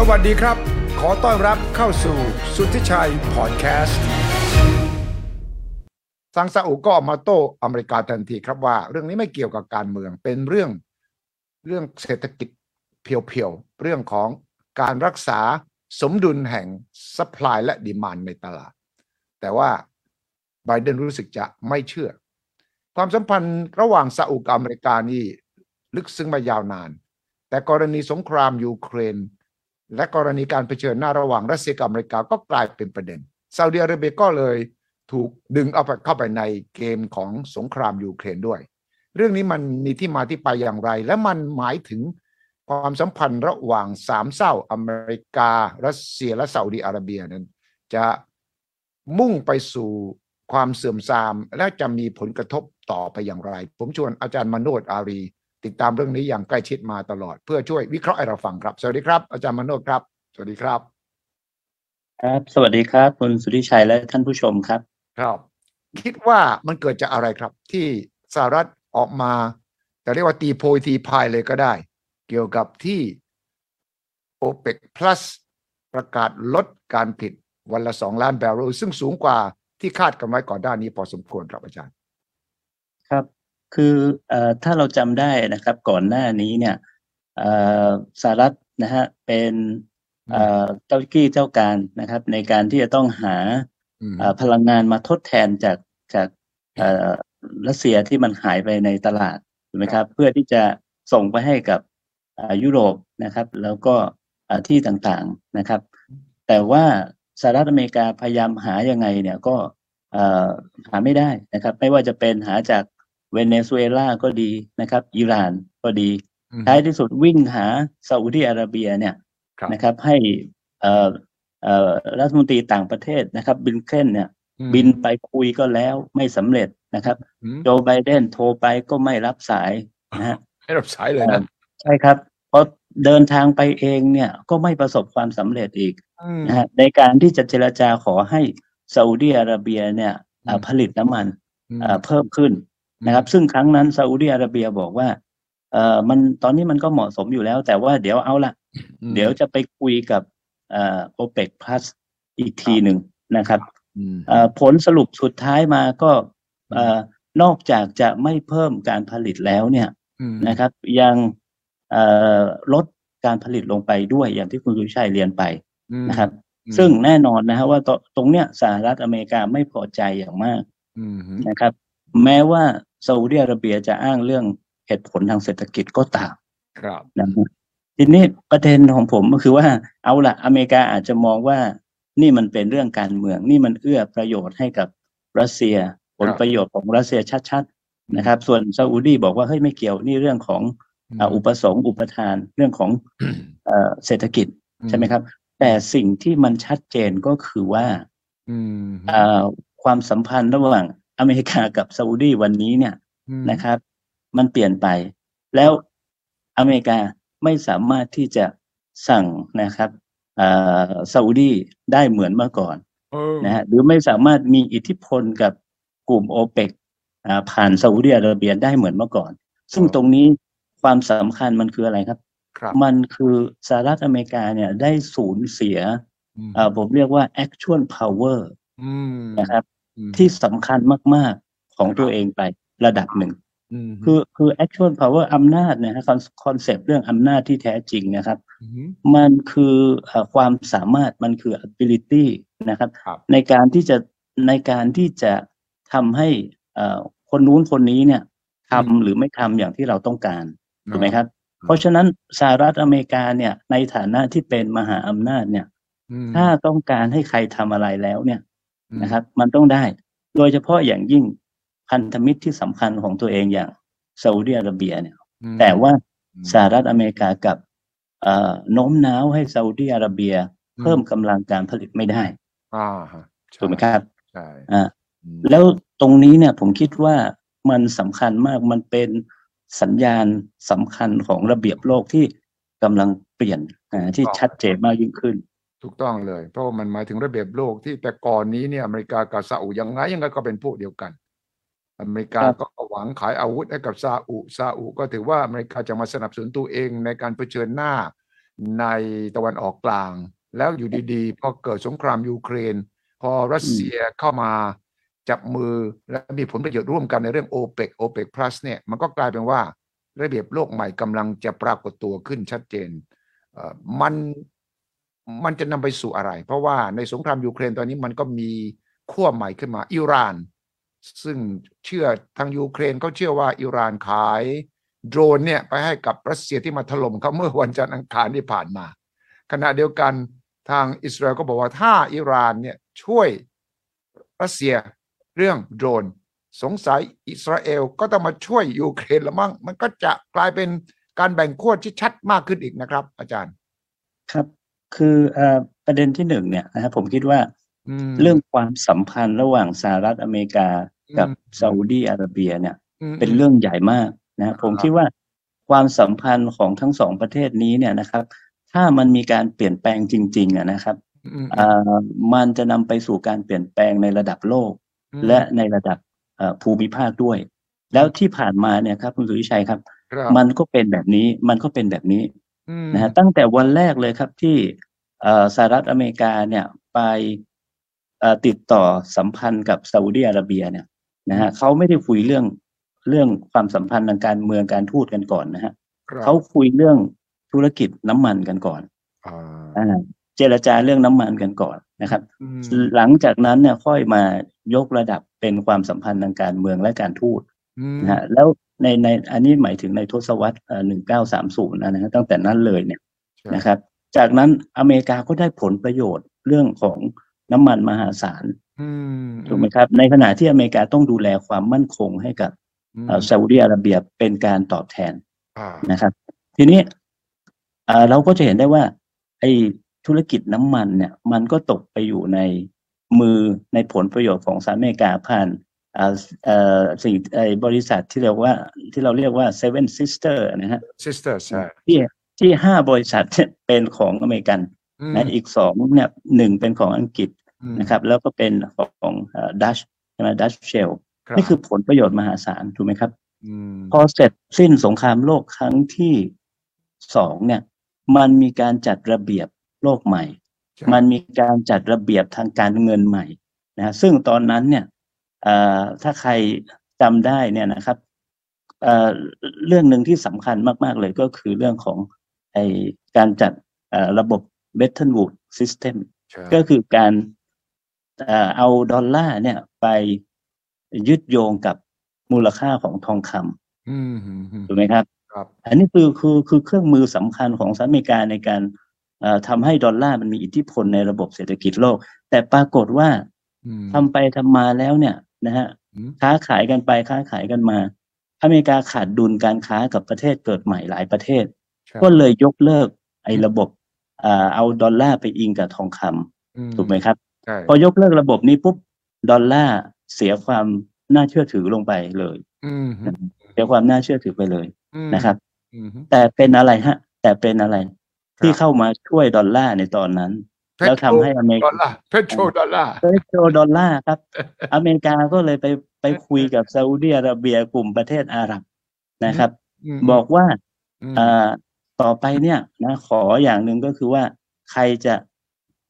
สวัสดีครับ ขอต้อนรับเข้าสู่สุทธิชัยพอดแคสต์ซังซาอุก็มาโต้อเมริกาทันทีครับว่า เรื่องนี้ไม่เกี่ยวกับการเมืองเป็นเรื่องเรื่องเศรษฐกิจเพียวๆ เรื่องของการรักษาสมดุลแห่งสป라이และดีมานในตลาด แต่ว่าไบเดนรู้สึกจะไม่เชื่อ ความสัมพันธ์ระหว่างซาอุกับอเมริกานี่ลึกซึ้งมายาวนาน แต่กรณีสงครามยูเครน และกรณีการเผชิญหน้าระหว่างรัสเซียกับอเมริกาก็กลายเป็นประเด็นซาอุดิอาระเบียก็เลยถูกดึงเอาไปเข้าไปในเกมของสงครามยูเครนด้วย เรื่องนี้มันมีที่มาที่ไปอย่างไร และมันหมายถึงความสัมพันธ์ระหว่างสามเศร้าอเมริกา รัสเซียและซาอุดิอาระเบียนั้น จะมุ่งไปสู่ความเสื่อมทราม และจะมีผลกระทบต่อไปอย่างไร ผมชวนอาจารย์มโนดอารี ติดตามเรื่องนี้อย่างใกล้ชิดมาตลอด เพื่อช่วยวิเคราะห์ให้เราฟังครับ สวัสดีครับอาจารย์มโนดครับ สวัสดีครับ ครับ สวัสดีครับ คุณสุธิชัยและท่านผู้ชมครับ ครับ คิดว่ามันเกิดจากอะไรครับ ที่สหรัฐออกมาแต่เรียกว่าตีโพยตีพายเลยก็ได้ เกี่ยวกับที่ OPEC plus ประกาศลดการผลิตวันละสองล้านแบเรลซึ่งสูงกว่าที่คาดกันไว้ก่อนหน้านี้พอสมควรครับอาจารย์ ครับ คือเอ่อถ้าเราจำได้นะครับ ก่อนหน้านี้เนี่ยเอ่อสหรัฐนะฮะเป็นเอ่อเจ้ากี้เจ้าการนะครับ ในการที่จะต้องหาอืมเอ่อพลังงานมาทดแทนจากจากเอ่อรัสเซียที่มันหายไปในตลาดถูกไหมครับ เพื่อที่จะส่งไปให้กับเอ่อยุโรปนะครับ แล้วก็เอ่อที่ต่างๆนะครับ แต่ว่าสหรัฐอเมริกาพยายามหายังไงเนี่ยก็เอ่อหาไม่ได้นะครับ ไม่ว่าจะเป็นหาจาก เวเนซุเอลาก็ดีนะครับ อิหร่านก็ดี ท้ายที่สุดวิ่งหาซาอุดิอาระเบียเนี่ยครับนะครับ ให้เอ่อเอ่อรัฐมนตรีต่างประเทศนะครับ บินเคนเนี่ยอืมบินไปคุยก็แล้วไม่สำเร็จนะครับอืมโจไบเดนโทรไปก็ไม่รับสายนะฮะให้รับสายเลยนะใช่ครับเพราะเดินทางไปเองเนี่ยก็ไม่ประสบความสำเร็จอีกอืมนะฮะในการที่จะเจรจาขอให้ซาอุดิอาระเบียเนี่ยอ่าอืมผลิตน้ำมันอืมอ่าเพิ่มขึ้น นะครับ ซึ่งครั้งนั้นซาอุดิอาระเบียบอกว่า เอ่อมันตอนนี้มันก็เหมาะสมอยู่แล้ว แต่ว่าเดี๋ยวเอาละอืมเดี๋ยวจะไปคุยกับเอ่อ OPEC plus อีกทีหนึ่งนะครับอืมเอ่อผลสรุปสุดท้ายมาก็เอ่อนอกจากจะไม่เพิ่มการผลิตแล้วเนี่ยอืมนะครับ ยังเอ่อลดการผลิตลงไปด้วยอย่างที่คุณสุวิชัยเรียนไปอืมนะครับอืมซึ่งแน่นอนนะฮะว่าตตรงเนี้ยสหรัฐอเมริกาไม่พอใจอย่างมากอืมนะครับ แม้ว่า ซาอุดิอาระเบียจะอ้างเรื่องเหตุผลทางเศรษฐกิจก็ตามครับนะฮะทีนี้ประเด็นของผมก็คือว่าเอาละอเมริกาอาจจะมองว่านี่มันเป็นเรื่องการเมือง นี่มันเอื้อประโยชน์ให้กับรัสเซีย ผลประโยชน์ของรัสเซียชัดๆนะครับ ส่วนซาอุดีบอกว่าเฮ้ยไม่เกี่ยวนี่เรื่องของอ่าอุปสงค์อุปทานเรื่องของเอ่อเศรษฐกิจใช่ไหมครับ แต่สิ่งที่มันชัดเจนก็คือว่าอืมเอ่อความสัมพันธ์ระหว่าง อเมริกากับซาอุดีวันนี้เนี่ยอืมนะครับ มันเปลี่ยนไป แล้วอเมริกาไม่สามารถที่จะสั่งนะครับเอ่อซาอุดีได้เหมือนเมื่อก่อนเออนะฮะหรือไม่สามารถมีอิทธิพลกับกลุ่มโอเปกผ่านซาอุดิอาระเบียได้เหมือนเมื่อก่อน ซึ่งตรงนี้ความสำคัญมันคืออะไรครับครับมันคือสหรัฐอเมริกาเนี่ยได้สูญเสียอืมเอ่อผมเรียกว่า actual power อืมนะครับม ที่สำคัญมาก ๆ ของตัวเองไประดับหนึ่งมคือคือ actual power อำนาจนะฮะconcept เรื่องอำนาจที่แท้จริงนะครับมมันคือเอ่อความสามารถมันคือ ability นะครับครับในการที่จะในการที่จะทำให้เอ่อคนนู้นคนนี้เนี่ยทำอืมหรือไม่ทำอย่างที่เราต้องการถูกไหมครับอืมเพราะฉะนั้นสหรัฐอเมริกาเนี่ยในฐานะที่เป็นมหาอำนาจเนี่ยอืมถ้าต้องการให้ใครทำอะไรแล้วเนี่ยอืม นะครับ มันต้องได้ โดยเฉพาะอย่างยิ่งพันธมิตรที่สำคัญของตัวเองอย่างซาอุดิอาระเบียเนี่ยอืมแต่ว่าอืมสหรัฐอเมริกากับเอ่อโน้มน้าวให้ซาอุดิอาระเบีย เพิ่มกำลังการผลิตไม่ได้อ่าฮะใช่ถูกไหมครับใช่อ่าอืมแล้วตรงนี้เนี่ยผมคิดว่ามันสำคัญมากมันเป็นสัญญาณสำคัญของระเบียบโลกที่กำลังเปลี่ยนอ่าที่ชัดเจนมากยิ่งขึ้น ถูกต้องเลย เพราะว่ามันหมายถึงระเบียบโลกที่แต่ก่อนนี้เนี่ยอเมริกากับซาอุยังไงยังไงก็เป็นพวกเดียวกัน อเมริกาครับก็หวังขายอาวุธให้กับซาอุซาอุก็ถือว่าอเมริกาจะมาสนับสนุนตัวเองในการเผชิญหน้าในตะวันออกกลาง แล้วอยู่ดีๆพอเกิดสงครามยูเครน พอรัสเซียเข้ามาจับมือและมีผลประโยชน์ร่วมกันในเรื่องโอเปกโอเปกพลัสเนี่ยมันก็กลายเป็นว่าระเบียบโลกใหม่กำลังจะปรากฏตัวขึ้นชัดเจนเอ่อมัน มันจะนำไปสู่อะไร เพราะว่าในสงครามยูเครนตอนนี้มันก็มีขั้วใหม่ขึ้นมาอิหร่าน ซึ่งเชื่อทางยูเครนเขาเชื่อว่าอิหร่านขายโดรนเนี่ยไปให้กับรัสเซียที่มาถล่มเขาเมื่อวันจันทร์อังคารที่ผ่านมา ขณะเดียวกันทางอิสราเอลก็บอกว่าถ้าอิหร่านเนี่ยช่วยรัสเซียเรื่องโดรน สงสัยอิสราเอลก็ต้องมาช่วยยูเครนละมั้งมันก็จะกลายเป็นการแบ่งขั้วที่ชัดมากขึ้นอีกนะครับ อาจารย์ ครับ คือเอ่อประเด็นที่หนึ่งเนี่ยนะครับผมคิดว่ามเรื่องความสัมพันธ์ระหว่างสหรัฐอเมริกากับอืมซาอุดีอาระเบียเนี่ยมเป็นเรื่องใหญ่มากนะผมครับ คิดว่าความสัมพันธ์ของทั้งสองประเทศนี้เนี่ยนะครับ ถ้ามันมีการเปลี่ยนแปลงจริงๆอะนะครับอืม เอ่อมันจะนำไปสู่การเปลี่ยนแปลงในระดับโลกอืมและในระดับเอ่อภูมิภาคด้วย แล้วที่ผ่านมาเนี่ยครับคุณสุริชัยครับ ครับ มันก็เป็นแบบนี้มันก็เป็นแบบนี้อืม นะฮะตั้งแต่วันแรกเลยครับที่เอ่อสหรัฐอเมริกาเนี่ยไปเอ่อติดต่อสัมพันธ์กับซาอุดีอาระเบียเนี่ยนะฮะเขาไม่ได้คุยเรื่องเรื่องความสัมพันธ์ทางการเมืองการทูตกันก่อนนะฮะครับเขาคุยเรื่องธุรกิจน้ำมันกันก่อนอ่าอ่าเจรจาเรื่องน้ำมันกันก่อนนะครับอืมหลังจากนั้นเนี่ยค่อยมายกระดับเป็นความสัมพันธ์ทางการเมืองและการทูตอืม นะฮะแล้วในในอันนี้หมายถึงในทศวรรษหนึ่งเก้าสามศูนย์นะฮะตั้งแต่นั้นเลยเนี่ยใช่นะครับ จากนั้นอเมริกาก็ได้ผลประโยชน์เรื่องของน้ำมันมหาศาลอืมถูกไหมครับ ในขณะที่อเมริกาต้องดูแลความมั่นคงให้กับอืมเอ่อซาอุดิอาระเบียเป็นการตอบแทนอ่านะครับ ทีนี้เอ่อเราก็จะเห็นได้ว่า ไอ้ธุรกิจน้ำมันเนี่ย มันก็ตกไปอยู่ในมือในผลประโยชน์ของสหรัฐอเมริกาผ่านเอ่อเอ่อ สิ่งไอ้บริษัทที่เรียกว่าที่เราเรียกว่า Seven Sister นะฮะ sister ใช่ที่ที่ห้าบริษัทเนี่ยเป็นของอเมริกันอืมนะอีกสองเนี่ยหนึ่งเป็นของอังกฤษอืมนะครับ แล้วก็เป็นของดัชใช่ไหม Dutch Shell ครับนี่คือผลประโยชน์มหาศาลถูกไหมครับมพอเสร็จสิ้นสงครามโลกครั้งที่สองเนี่ย มันมีการจัดระเบียบโลกใหม่ใช่มันมีการจัดระเบียบทางการเงินใหม่นะฮะซึ่งตอนนั้นเนี่ยเอ่อ ถ้าใครจำได้เนี่ยนะครับเอ่อเรื่องหนึ่งที่สำคัญมาก ๆ เลยก็คือเรื่องของไอการจัดเอ่อระบบ Bretton Woods System ใช่ก็คือการเอ่อเอาดอลลาร์เนี่ยไปยึดโยงกับมูลค่าของทองคำอืมอืมอืมถูกไหมครับครับ อันนี้คือคือคือเครื่องมือสำคัญของสหรัฐอเมริกาในการเอ่อทำให้ดอลลาร์มันมีอิทธิพลในระบบเศรษฐกิจโลก แต่ปรากฏว่าอืมทำไปทำมาแล้วเนี่ย นะฮะอืมค้าขายกันไปค้าขายกันมา อเมริกาขาดดุลการค้ากับประเทศเกิดใหม่หลายประเทศใช่ก็เลยยกเลิกไอ้ระบบเอ่อเอาดอลลาร์ไปอิงกับทองคำอืถูกไหมครับใช่พอยกเลิกระบบนี้ปุ๊บดอลลาร์เสียความน่าเชื่อถือลงไปเลยอืมอืมเสียความน่าเชื่อถือไปเลยอืมนะครับอืมแต่เป็นอะไรฮะ แต่เป็นอะไรครับที่เข้ามาช่วยดอลลาร์ในตอนนั้น แล้วทำให้อเมริกาดอลลาร์ petrodollar petrodollar ครับ อเมริกาก็เลยไปไปคุยกับซาอุดิอาระเบียกลุ่มประเทศอาหรับนะครับมบอกว่าอืมอ่าต่อไปเนี่ยนะขออย่างหนึ่งก็คือว่าใครจะ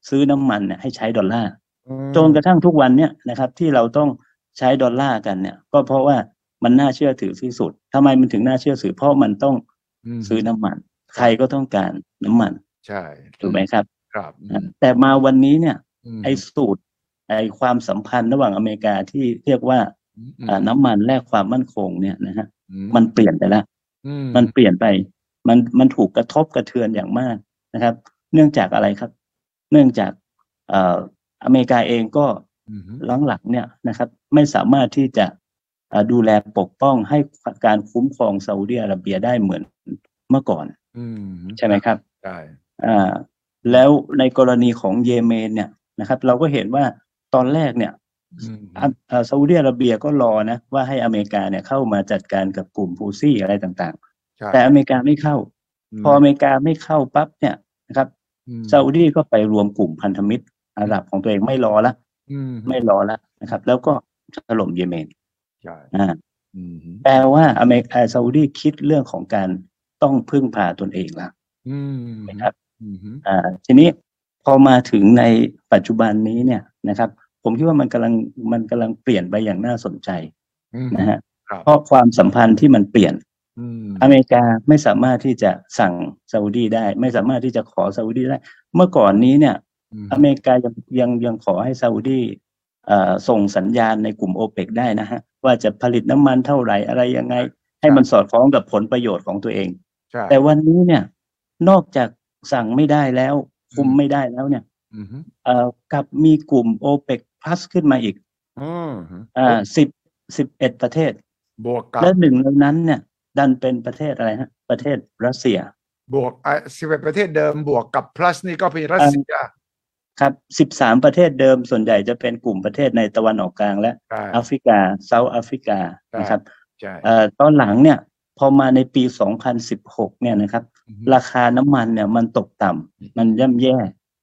ซื้อน้ำมันเนี่ยให้ใช้ดอลลาร์อืมจนกระทั่งทุกวันเนี่ยนะครับ ที่เราต้องใช้ดอลลาร์กันเนี่ย ก็เพราะว่ามันน่าเชื่อถือที่สุดทำไมมันถึงน่าเชื่อถือเพราะมันต้องมซื้อน้ำมัน ใครก็ต้องการน้ำมัน ใช่ถูกไหมครับ ครับอืมแต่มาวันนี้เนี่ยมไอ้สูตร ไอ้ความสัมพันธ์ระหว่างอเมริกาที่เรียกว่าอืมอ่าน้ำมันแลกความมั่นคงเนี่ยนะฮะอืมันเปลี่ยนไปแล้วอืมันเปลี่ยนไป มันมันถูกกระทบกระเทือนอย่างมากนะครับ เนื่องจากอะไรครับ เนื่องจากเอ่ออเมริกาเองก็อืมหลังๆเนี่ยนะครับ ไม่สามารถที่จะเอ่อดูแลปกป้องให้การคุ้มครองซาอุดิอาระเบียได้เหมือนเมื่อก่อนอืมใช่ไหมครับใช่อ่า แล้วในกรณีของเยเมนเนี่ยนะครับ เราก็เห็นว่าตอนแรกเนี่ยอืมอะอ่าซาอุดิอาระเบียก็รอนะว่าให้อเมริกาเนี่ยเข้ามาจัดการกับกลุ่มฮูซี่อะไรต่างใช่ๆแต่อเมริกาไม่เข้ามพออเมริกาไม่เข้าปั๊บเนี่ยนะครับอืมซาอุดีก็ไปรวมกลุ่มพันธมิตรอาหรับของตัวเองไม่รอละอืมไม่รอละนะครับ แล้วก็ถล่มเยเมนใช่อ่าอืมแปลว่าอเมริกาซาอุดีคิดเรื่องของการต้องพึ่งพาตนเองละอืมนะครับ อืมฮึอ่าทีนี้พอมาถึงในปัจจุบันนี้เนี่ยนะครับ ผมคิดว่ามันกำลังมันกำลังเปลี่ยนไปอย่างน่าสนใจอืมนะฮะครับเพราะความสัมพันธ์ที่มันเปลี่ยนอืมอเมริกาไม่สามารถที่จะสั่งซาอุดีได้ ไม่สามารถที่จะขอซาอุดีได้ เมื่อก่อนนี้เนี่ยอืมอเมริกายังยังยังขอให้ซาอุดีเอ่อส่งสัญญาณในกลุ่มโอเปกได้นะฮะ ว่าจะผลิตน้ำมันเท่าไหร่อะไรยังไง ให้มันสอดคล้องกับผลประโยชน์ของตัวเองใช่แต่วันนี้เนี่ยนอกจาก สั่งไม่ได้แล้ว คุมไม่ได้แล้วเนี่ยอืมฮึเอ่อกลับมีกลุ่มโอเปก plus ขึ้นมาอีกอืมฮึอ่าสิบสิบเอ็ดประเทศ บวกกับและหนึ่งในนั้นเนี่ย ดันเป็นประเทศอะไรฮะ ประเทศรัสเซีย บวกไอ้สิบเอ็ดประเทศเดิมบวกกับ plus นี่ก็เป็นรัสเซียครับสิบสามประเทศเดิมส่วนใหญ่จะเป็นกลุ่มประเทศในตะวันออกกลางและใช่แอฟริกาเซาท์แอฟริกาใช่นะครับใช่เอ่อตอนหลังเนี่ย พอมาในปี2016เนี่ยนะครับอืมฮึ ราคาน้ำมันเนี่ยมันตกต่ำมันย่ำแย่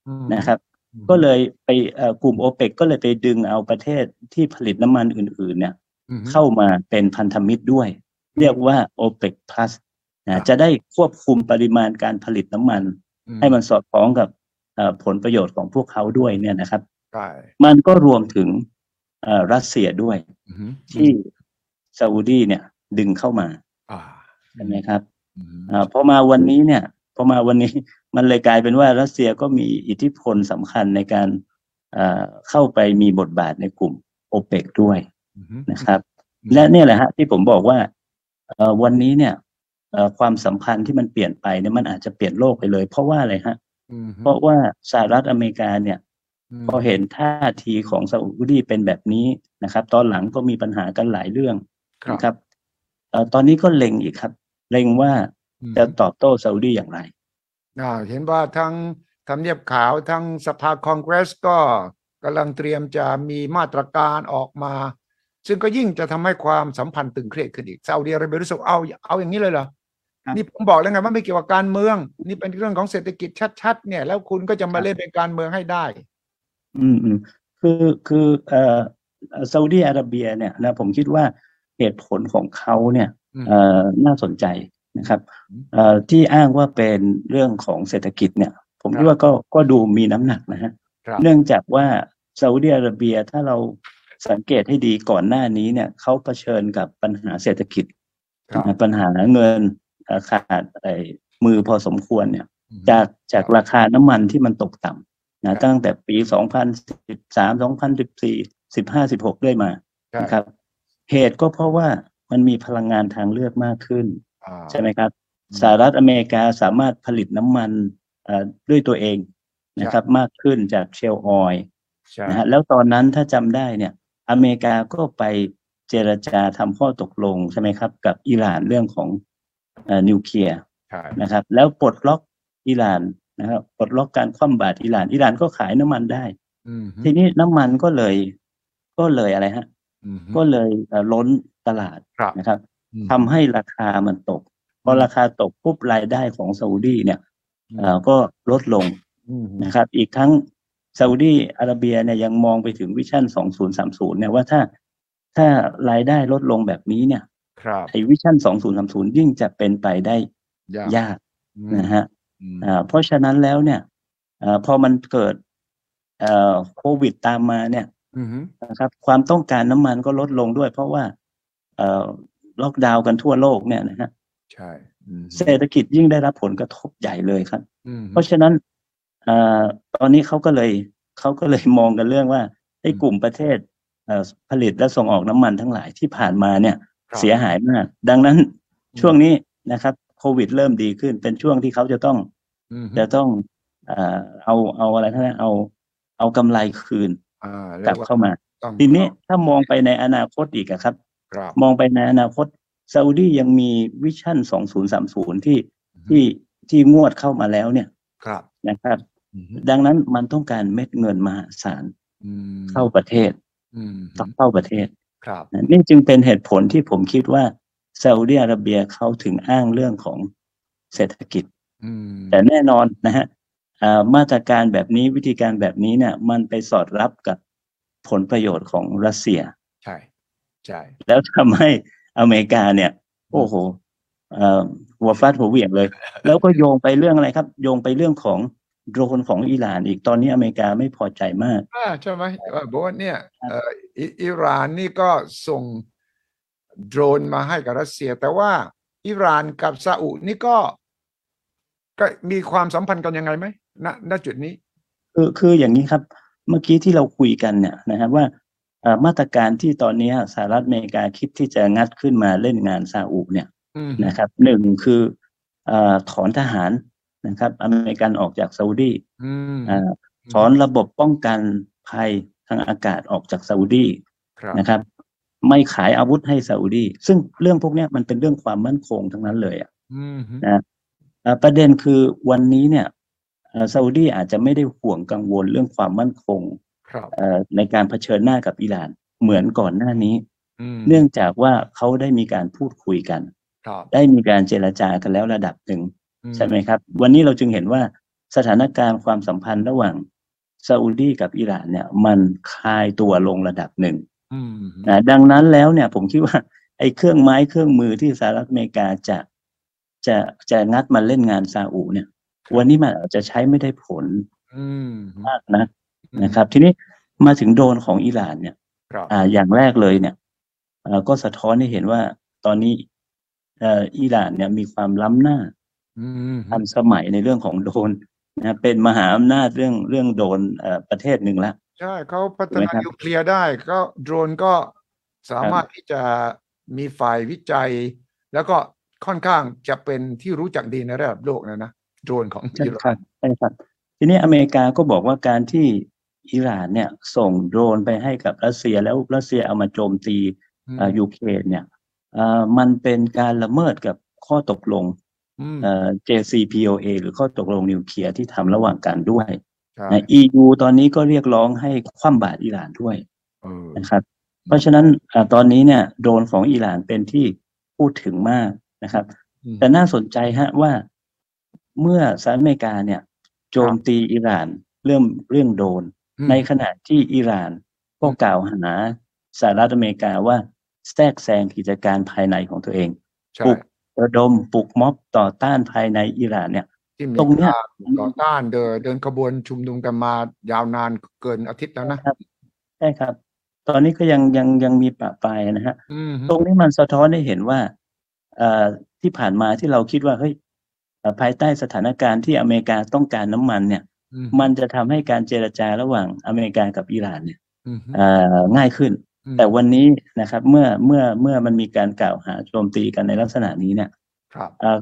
อืมนะครับอืมก็เลยไปเอ่อกลุ่มโอเปกก็เลยไปดึงเอาประเทศที่ผลิตน้ำมันอื่น ๆ เนี่ยอืมฮึเข้ามาเป็นพันธมิตรด้วย เรียกว่า OPEC Plus ครันะบจะได้ควบคุมปริมาณการผลิตน้ำมันอืให้มันสอดคล้องกับเอ่อผลประโยชน์ของพวกเขาด้วยเนี่ยนะครับใช่มันก็รวมถึงเอ่อรัสเซียด้วยอืมฮึที่ซาอุดีเนี่ย ดึงเข้ามาอ่าใช่ไหมครับ อืมฮึอ่าพอมาวันนี้เนี่ยพอมาวันนี้มันเลยกลายเป็นว่ารัสเซียก็มีอิทธิพลสำคัญในการเอ่อเข้าไปมีบทบาทในกลุ่มโอเปกด้วยอืมฮึนะครับ และเนี่ยแหละฮะที่ผมบอกว่าเอ่อวันนี้เนี่ยเอ่อความสัมพันธ์ที่มันเปลี่ยนไปเนี่ยมันอาจจะเปลี่ยนโลกไปเลย เพราะว่าอะไรฮะอืมฮึเพราะว่าสหรัฐอเมริกาเนี่ยมพอเห็นท่าทีของซาอุดีเป็นแบบนี้นะครับ ตอนหลังก็มีปัญหากันหลายเรื่องครับนะครับเอ่อตอนนี้ก็เล็งอีกครับ เล็งว่าอืมจะตอบโต้ซาอุดีอย่างไรอ่าเห็นว่าทั้งทำเนียบขาวทั้งสภาคองเกรสก็กำลังเตรียมจะมีมาตรการออกมา ซึ่งก็ยิ่งจะทำให้ความสัมพันธ์ตึงเครียดขึ้นอีกซาอุดิอาระเบียรู้สึกเอาเอาอย่างนี้เลยเหรอครับนี่ผมบอกแล้วไงว่าไม่เกี่ยวกับการเมือง นี่เป็นเรื่องของเศรษฐกิจชัด ๆ เนี่ย แล้วคุณก็จะมาเล่นเป็นการเมืองให้ได้ อืมอืมคือคือเอ่อซาอุดีอาระเบียเนี่ยนะผมคิดว่าเหตุผลของเขาเนี่ยอืมเอ่อ น่าสนใจนะครับอืมเอ่อที่อ้างว่าเป็นเรื่องของเศรษฐกิจเนี่ย ผมคิดว่าก็ก็ดูมีน้ำหนักนะฮะครับเนื่องจากว่าซาอุดิอาระเบียถ้าเราสังเกตให้ดีก่อนหน้านี้เนี่ยเขาเผชิญกับปัญหาเศรษฐกิจครับนะปัญหาเงินเอ่อขาดไอ้มือพอสมควรเนี่ยอืมจากจากราคาน้ำมันที่มันตกต่ำครันะบตั้งแต่ปี 2013 2014 15 16ด้วยมาใช่นะครับ เหตุก็เพราะว่า มันมีพลังงานทางเลือกมากขึ้นอ่าใช่ไหมครับอืมสหรัฐอเมริกาสามารถผลิตน้ำมันเอ่อด้วยตัวเองนะครับ มากขึ้นจากเชลออยใช่นะฮะแล้วตอนนั้นถ้าจำได้เนี่ย อเมริกาก็ไปเจรจาทำข้อตกลงใช่ไหมครับ กับอิหร่านเรื่องของเอ่อนิวเคลียร์ใช่นะครับ แล้วปลดล็อกอิหร่านนะครับปลดล็อกการคว่ำบาตรอิหร่านอิหร่านก็ขายน้ำมันได้อืมฮึทีนี้น้ำมันก็เลย ก็เลยอะไรฮะอืมฮึก็เลยเอ่อล้น ตลาดครับนะครับอืมทำให้ราคามันตกพอราคาตกปุ๊บรายได้ของซาอุดีเนี่ยเอ่อก็ลดลงอืมฮึนะครับ อีกทั้งซาอุดีอาระเบียเนี่ยยังมองไปถึงวิชั่น 2030 เนี่ยว่าถ้าถ้ารายได้ลดลงแบบนี้เนี่ยครับไอ้วิชั่น 2030 ยิ่งจะเป็นไปได้ยากยากอืมนะฮะอืมอ่าเพราะฉะนั้นแล้วเนี่ยเอ่อพอมันเกิดเอ่อโควิดตามมาเนี่ยอืมฮึนะครับ ความต้องการน้ำมันก็ลดลงด้วย เพราะว่าเอ่อ ล็อกดาวน์กันทั่วโลกเนี่ยนะฮะใช่อืมฮึเศรษฐกิจยิ่งได้รับผลกระทบใหญ่เลยครับอืมฮึเพราะฉะนั้นเอ่อตอนนี้เขาก็เลยเขาก็เลยมองกันเรื่องว่าไอ้กลุ่มประเทศเอ่อผลิตและส่งออกน้ำมันทั้งหลายที่ผ่านมาเนี่ยครับเสียหายมาก ดังนั้นช่วงนี้นะครับโควิดเริ่มดีขึ้นเป็นช่วงที่เขาจะต้องอืมฮึจะต้องเอ่อเอาเอาอะไรนะเอาเอากำไรคืนอ่ากลับรียว่เข้ามาต้องทีนี้ถ้ามองไปในอนาคตอีกอะครับครับ มองไปในอนาคตซาอุดียังมีวิชั่น 2030 ที่อืมที่ที่งวดเข้ามาแล้วเนี่ยครับนะครับอืมฮึดังนั้นมันต้องการเม็ดเงินมหาศาลอืมเข้าประเทศอืมฮึต้องเข้าประเทศครับนะนี่จึงเป็นเหตุผลที่ผมคิดว่าซาอุดีอาระเบียเขาถึงอ้างเรื่องของเศรษฐกิจอืมแต่แน่นอนนะฮะอ่ามาตรการแบบนี้วิธีการแบบนี้เนี่ย มันไปสอดรับกับผลประโยชน์ของรัสเซีย ใช่ใช่แล้วทำให้อเมริกาเนี่ย โอ้โหเอ่อหัวฟาดหัวเหวี่ยงเลย แล้วก็โยงไปเรื่องอะไรครับ โยงไปเรื่องของโดรนของอิหร่านอีกตอนนี้อเมริกาไม่พอใจมากอ่าใช่ไหมเออบอกว่าเนี่ยเอ่ออิอิหร่านนี่ก็ส่งโดรนมาให้กับรัสเซีย แต่ว่าอิหร่านกับซาอุนี่ก็ก็มีความสัมพันธ์กันยังไงไหมณณจุดนี้ คือคืออย่างนี้ครับ เมื่อกี้ที่เราคุยกันเนี่ยนะครับว่าเอ่อ มาตรการที่ตอนนี้สหรัฐอเมริกาคิดที่จะงัดขึ้นมาเล่นงานซาอุเนี่ยอืมนะครับหนึ่งคือเอ่อถอนทหารนะครับ อเมริกันออกจากซาอุดีอืมเอ่อถอนระบบป้องกันภัยทางอากาศออกจากซาอุดีครับนะครับ ไม่ขายอาวุธให้ซาอุดีซึ่งเรื่องพวกเนี้ยมันเป็นเรื่องความมั่นคงทั้งนั้นเลยอะอืมนะเอ่อประเด็นคือวันนี้เนี่ยเอ่อซาอุดีอาจจะไม่ได้ห่วงกังวลเรื่องความมั่นคงครับเอ่อ ในการเผชิญหน้ากับอิหร่านเหมือนก่อนหน้านี้อืมเนื่องจากว่าเขาได้มีการพูดคุยกันครับได้มีการเจรจากันแล้วระดับหนึ่งอืใช่ไหมครับ วันนี้เราจึงเห็นว่าสถานการณ์ความสัมพันธ์ระหว่างซาอุดีกับอิหร่านเนี่ย มันคลายตัวลงระดับหนึ่งอืมนะดังนั้นแล้วเนี่ย ผมคิดว่าไอ้เครื่องไม้เครื่องมือที่สหรัฐอเมริกาจะจะจะงัดมาเล่นงานซาอุเนี่ย วันนี้มันอาจจะใช้ไม่ได้ผลอืมมากนะ นะครับ ทีนี้มาถึงโดรนของอิหร่านเนี่ยครับอ่าอย่างแรกเลยเนี่ยเอ่อก็สะท้อนให้เห็นว่าตอนนี้เอ่ออิหร่านเนี่ยมีความล้ำหน้าอืมทันสมัยในเรื่องของโดรนนะเป็นมหาอำนาจเรื่องเรื่องโดรนเอ่อประเทศหนึ่งละใช่เขาพัฒถูกไหมนาครับนิวเคลียร์ได้ ก็โดรนก็สามารถที่จะมีฝ่ายวิจัย แล้วก็ค่อนข้างจะเป็นที่รู้จักดีในระดับโลกนะนะโดรนของใช่อิหคร่ารันบใช่ครับทีนี้อเมริกาก็บอกว่าการที่ อิหร่านเนี่ย ส่งโดรนไปให้กับรัสเซียแล้วรัสเซียเอามาโจมตีเอ่อยูเครนเนี่ยเอ่อมันเป็นการละเมิดกับข้อตกลงอืมเอ่อ JCPOA หรือข้อตกลงนิวเคลียร์ที่ทำระหว่างกันด้วยใช่นะ EU ตอนนี้ก็เรียกร้องให้คว่ำบาตรอิหร่านด้วยเออนะครับ เพราะฉะนั้นอ่าตอนนี้เนี่ยโดรนของอิหร่านเป็นที่พูดถึงมากนะครับอืมแต่น่าสนใจฮะว่าเมื่อสหรัฐอเมริกาเนี่ย โจมตีอิหร่านเรื่องเรื่องโดรนอืม ในขณะที่อิหร่านก็กล่าวหาสหรัฐอเมริกาว่าแทรกแซงกิจการภายในของตัวเองใช่ปลุกระดมปลุกม็อบต่อต้านภายในอิหร่านเนี่ยที่มีตรงเนี้ยการต่อต้านเดินเดินขบวนชุมนุมกันมายาวนานเกินอาทิตย์แล้วนะใช่ครับ ตอนนี้ก็ยังยังยังมีปะปลายนะฮะอืมตรงนี้มันสะท้อนให้เห็นว่าเอ่อที่ผ่านมาที่เราคิดว่าเฮ้ยเอ่อภายใต้สถานการณ์ที่อเมริกาต้องการน้ำมันเนี่ยอื มมันจะทำให้การเจรจาระหว่างอเมริกากับอิหร่านเนี่ยอืมเอ่อง่ายขึ้นอืมแต่วันนี้นะครับ เมื่อเมื่อเมื่อมันมีการกล่าวหาโจมตีกันในลักษณะนี้เนี่ยครับเอ่อ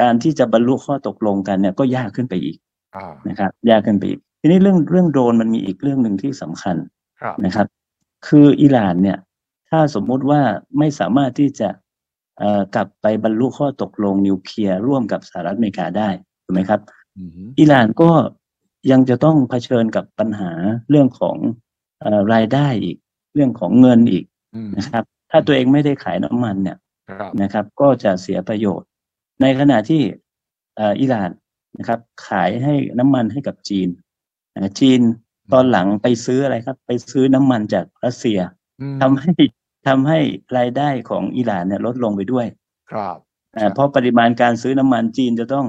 การที่จะบรรลุข้อตกลงกันเนี่ยก็ยากขึ้นไปอีกอ่านะครับ ยากขึ้นไปอีก ทีนี้เรื่องเรื่องโดรนมันมีอีกเรื่องหนึ่งที่สำคัญครับนะครับ คืออิหร่านเนี่ย ถ้าสมมุติว่าไม่สามารถที่จะเอ่อกลับไปบรรลุข้อตกลงนิวเคลียร์ร่วมกับสหรัฐอเมริกาได้ถูกไหมครับ อืมอิหร่านก็ยังจะต้องเผชิญกับปัญหาเรื่องของเออรายได้อีก เรื่องของเงินอีกอืมนะครับ ถ้าตัวเองไม่ได้ขายน้ำมันเนี่ยครับนะครับ ก็จะเสียประโยชน์ ในขณะที่เอ่ออิหร่านนะครับ ขายให้น้ำมันให้กับจีนนะจีนตอนหลังไปซื้ออะไรครับ ไปซื้อน้ำมันจากรัสเซียอืมทำให้ทำให้รายได้ของอิหร่านเนี่ยลดลงไปด้วย ครับอ่าเพราะปริมาณการซื้อน้ำมันจีนจะต้อง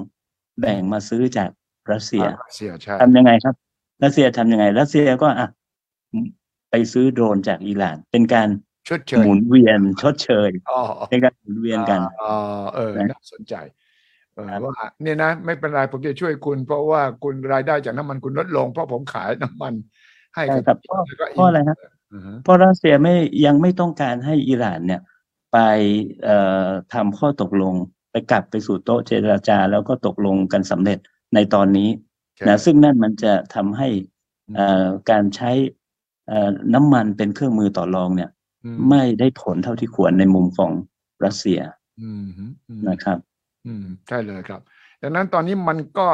แบ่งมาซื้อจากรัสเซียอ่ารัสเซียใช่ทำยังไงครับ รัสเซียทำยังไง รัสเซียก็อะไปซื้อโดรนจากอิหร่าน เป็นการชดเชหยมุนเวียนชดเชยอ๋อเป็นการหมุนเวียนกันอ่าเออนะน่าสนใจเออครับว่าเนี่ยนะ ไม่เป็นไรผมจะช่วยคุณ เพราะว่าคุณรายได้จากน้ำมันคุณลดลง เพราะผมขายน้ำมัน ให้ใช่กับครับเพราะแล้วก็เพราะอะไรฮะอือฮึเพราะรัสเซียไม่ยังไม่ต้องการให้อิหร่านเนี่ย ไปเอ่อทำข้อตกลง ไปกลับไปสู่โต๊ะเจรจา แล้วก็ตกลงกันสำเร็จในตอนนี้ใช่นะซึ่งนั่นมันจะทำให้เอ่อการใช้เอ่อน้ำมันเป็นเครื่องมือต่อรองเนี่ยอืมไม่ได้ผลเท่าที่ควรในมุมของรัสเซียอืมฮึอืมนะครับ อืมใช่เลยครับดังนั้นตอนนี้มันก็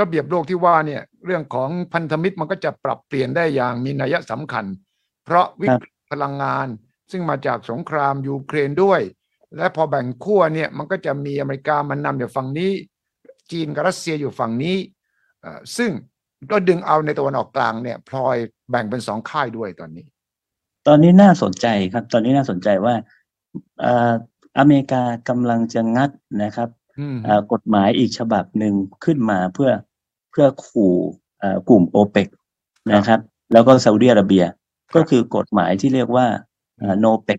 ระเบียบโลกที่ว่าเนี่ย เรื่องของพันธมิตรมันก็จะปรับเปลี่ยนได้อย่างมีนัยสำคัญ เพราะวิกฤตพลังงาน ซึ่งมาจากสงครามยูเครนด้วย และพอแบ่งขั้วเนี่ยมันก็จะมีอเมริกามันนำอยู่ฝั่งนี้ จีนกับรัสเซียอยู่ฝั่งนี้เอ่อซึ่งก็ดึงเอาในตะวันออกกลางเนี่ยพลอยแบ่งเป็นสองค่ายด้วยตอนนี้ ตอนนี้น่าสนใจครับ ตอนนี้น่าสนใจว่าเอ่ออเมริกากำลังจะงัดนะครับอืมเอ่อกฎหมายอีกฉบับหนึ่งขึ้นมาเพื่อเพื่อขู่เอ่อกลุ่มโอเปกนะครับ แล้วก็ซาอุดิอาระเบียก็คือกฎหมายที่เรียกว่าเอ่อ NOPEC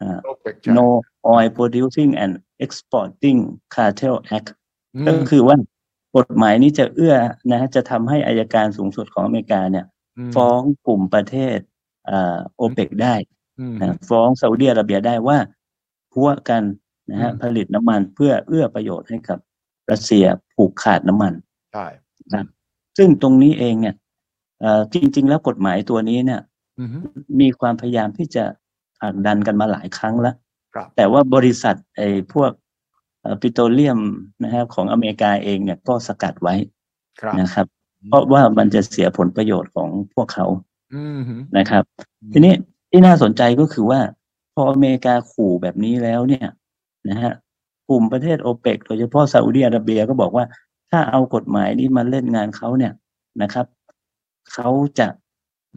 อ่าโอเปกใช่ No Oil Producing and Exporting Cartel Act มก็คือว่ากฎหมายนี้จะเอื้อนะฮะจะทำให้อายการสูงสุดของอเมริกาเนี่ยมฟ้องกลุ่มประเทศเอ่อโอเปกได้อืมนะฟ้องซาอุดิอาระเบียได้ว่าพัวกันนะฮะอืมผลิตน้ำมันเพื่อเอื้อประโยชน์ให้กับรัสเซียผูกขาดน้ำมันใช่ซึ่งตรงนี้เองเนี่ยเอ่อจริง ๆ แล้วกฎหมายตัวนี้เนี่ยอืมมีความพยายามที่จะผลักดันกันมาหลายครั้งแล้วครับ แต่ว่าบริษัทไอ้พวกปิโตรเลียมนะครับของอเมริกาเองเนี่ยก็สกัดไว้ครับนะครับ เพราะว่ามันจะเสียผลประโยชน์ของพวกเขาอืมนะครับ ทีนี้ที่น่าสนใจก็คือว่า พออเมริกาขู่แบบนี้แล้วเนี่ยนะฮะกลุ่มประเทศโอเปกโดยเฉพาะซาอุดิอาระเบียก็บอกว่า ถ้าเอากฎหมายนี้มาเล่นงานเขาเนี่ยนะครับเขาจะ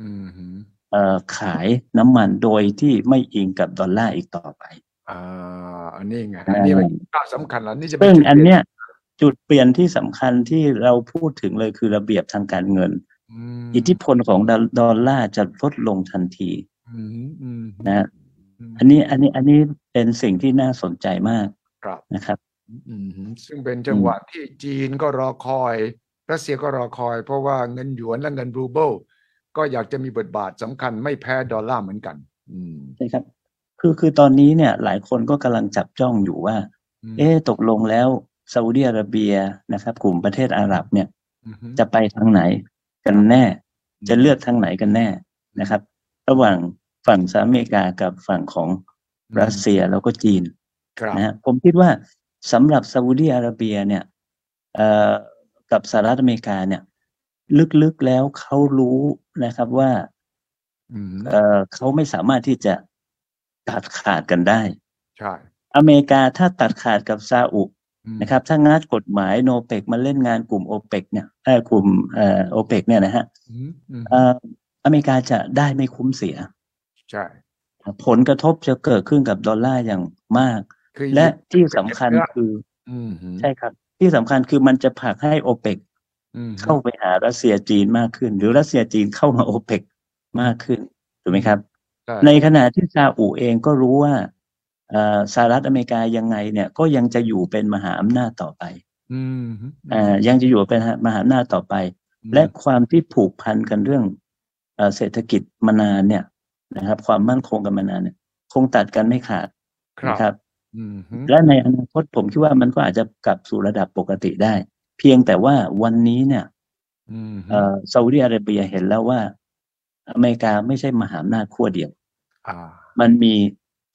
อืมเอ่อขายน้ำมันโดยที่ไม่อิงกับดอลลาร์อีกต่อไป อ่าอันนี้ไงอ่าอันนี้เป็นก้าวสำคัญแล้วนี่จะเป็ซึ่งจุดอันเปลี่เนี้ยจุดเปลี่ยนที่สำคัญที่เราพูดถึงเลยคือระเบียบทางการเงินอืมอิทธิพลของดอลดอลลาร์จะลดลงทันทีอืมอืมนะฮะมอันนี้อันนี้อันนี้เป็นสิ่งที่น่าสนใจมากครับนะครับอืมซึ่งเป็นจังหวะที่จีนก็รอคอยรัสเซียก็รอคอย เพราะว่าเงินหยวนและเงินรูเบิลก็อยากจะมีบทบาทสำคัญไม่แพ้ดอลลาร์เหมือนกันอืมใช่ครับ คือคือตอนนี้เนี่ยหลายคนก็กำลังจับจ้องอยู่ว่าอืมเอ๊ะตกลงแล้วซาอุดิอาระเบียนะครับ กลุ่มประเทศอาหรับเนี่ยอืมจะไปทางไหนกันแน่ จะเลือกทางไหนกันแน่นะครับ ระหว่างฝั่งสหรัฐอเมริกากับฝั่งของรัสเซียแล้วก็จีนครับนะฮะผมคิดว่าสำหรับซาอุดีอาระเบียเนี่ยเอ่อกับสหรัฐอเมริกาเนี่ย ลึกๆแล้วเขารู้นะครับว่าอืมเอ่อเขาไม่สามารถที่จะ ตัดขาดกันได้ใช่อเมริกาถ้าตัดขาดกับซาอุอืมนะครับ ถ้างัดกฎหมายโนเปกมาเล่นงานกลุ่มโอเปกเนี่ยเออกลุ่มเอ่อโอเปกเนี่ยนะฮะอืมอืมเอ่ออเมริกาจะได้ไม่คุ้มเสีย ใช่ผลกระทบจะเกิดขึ้นกับดอลลาร์อย่างมากคือและหยิบที่สำคัญคืออืมใช่ครับ ที่สำคัญคือมันจะผลักให้โอเปกอืมเข้าไปหารัสเซียจีนมากขึ้น หรือรัสเซียจีนเข้ามาโอเปกมากขึ้นถูกไหมครับ ใช่ในขณะที่ซาอุเองก็รู้ว่าเอ่อสหรัฐอเมริกายังไงเนี่ยก็ยังจะอยู่เป็นมหาอำนาจต่อไปอืมอ่ายังจะอยู่เป็นมหาอำนาจต่อไป และความที่ผูกพันกันเรื่องเอ่อเศรษฐกิจมานานเนี่ยนะครับ ความมั่นคงกันมานานเนี่ย คงตัดกันไม่ขาดครับนะครับอืมและในอนาคตผมคิดว่ามันก็อาจจะกลับสู่ระดับปกติได้ เพียงแต่ว่าวันนี้เนี่ยอืมเอ่อซาอุดิอาระเบียเห็นแล้วว่า อเมริกาไม่ใช่มหาอำนาจขั้วเดียวอ่า มันมี